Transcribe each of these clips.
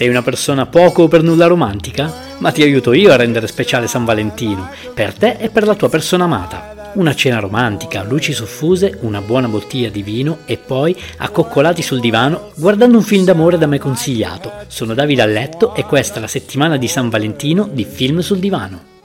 Sei una persona poco o per nulla romantica? Ma ti aiuto io a rendere speciale San Valentino, per te e per la tua persona amata. Una cena romantica, luci soffuse, una buona bottiglia di vino e poi accoccolati sul divano guardando un film d'amore da me consigliato. Sono Davide a letto e questa è la settimana di San Valentino di Film sul divano.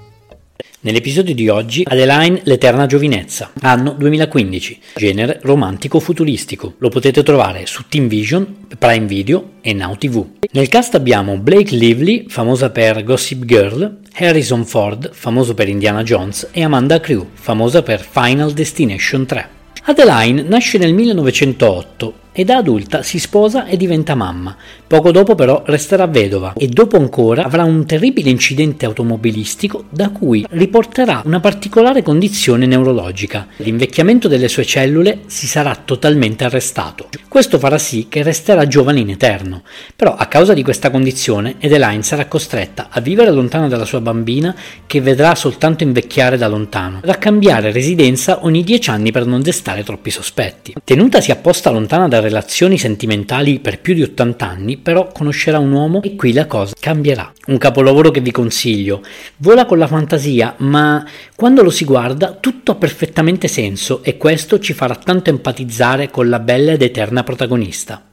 Nell'episodio di oggi Adeline l'Eterna Giovinezza, anno 2015, genere romantico futuristico. Lo potete trovare su Team Vision, Prime Video e Now TV. Nel cast abbiamo Blake Lively, famosa per Gossip Girl, Harrison Ford, famoso per Indiana Jones, e Amanda Crew, famosa per Final Destination 3. Adeline nasce nel 1908 e da adulta si sposa e diventa mamma. Poco dopo però resterà vedova e dopo ancora avrà un terribile incidente automobilistico da cui riporterà una particolare condizione neurologica. L'invecchiamento delle sue cellule si sarà totalmente arrestato. Questo farà sì che resterà giovane in eterno, però a causa di questa condizione Adeline sarà costretta a vivere lontano dalla sua bambina che vedrà soltanto invecchiare da lontano, a cambiare residenza ogni dieci anni per non destare troppi sospetti. Tenutasi apposta lontana dal relazioni sentimentali per più di 80 anni, però conoscerà un uomo e qui la cosa cambierà. Un capolavoro che vi consiglio. Vola con la fantasia, ma quando lo si guarda tutto ha perfettamente senso e questo ci farà tanto empatizzare con la bella ed eterna protagonista.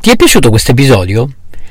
Ti è piaciuto questo episodio?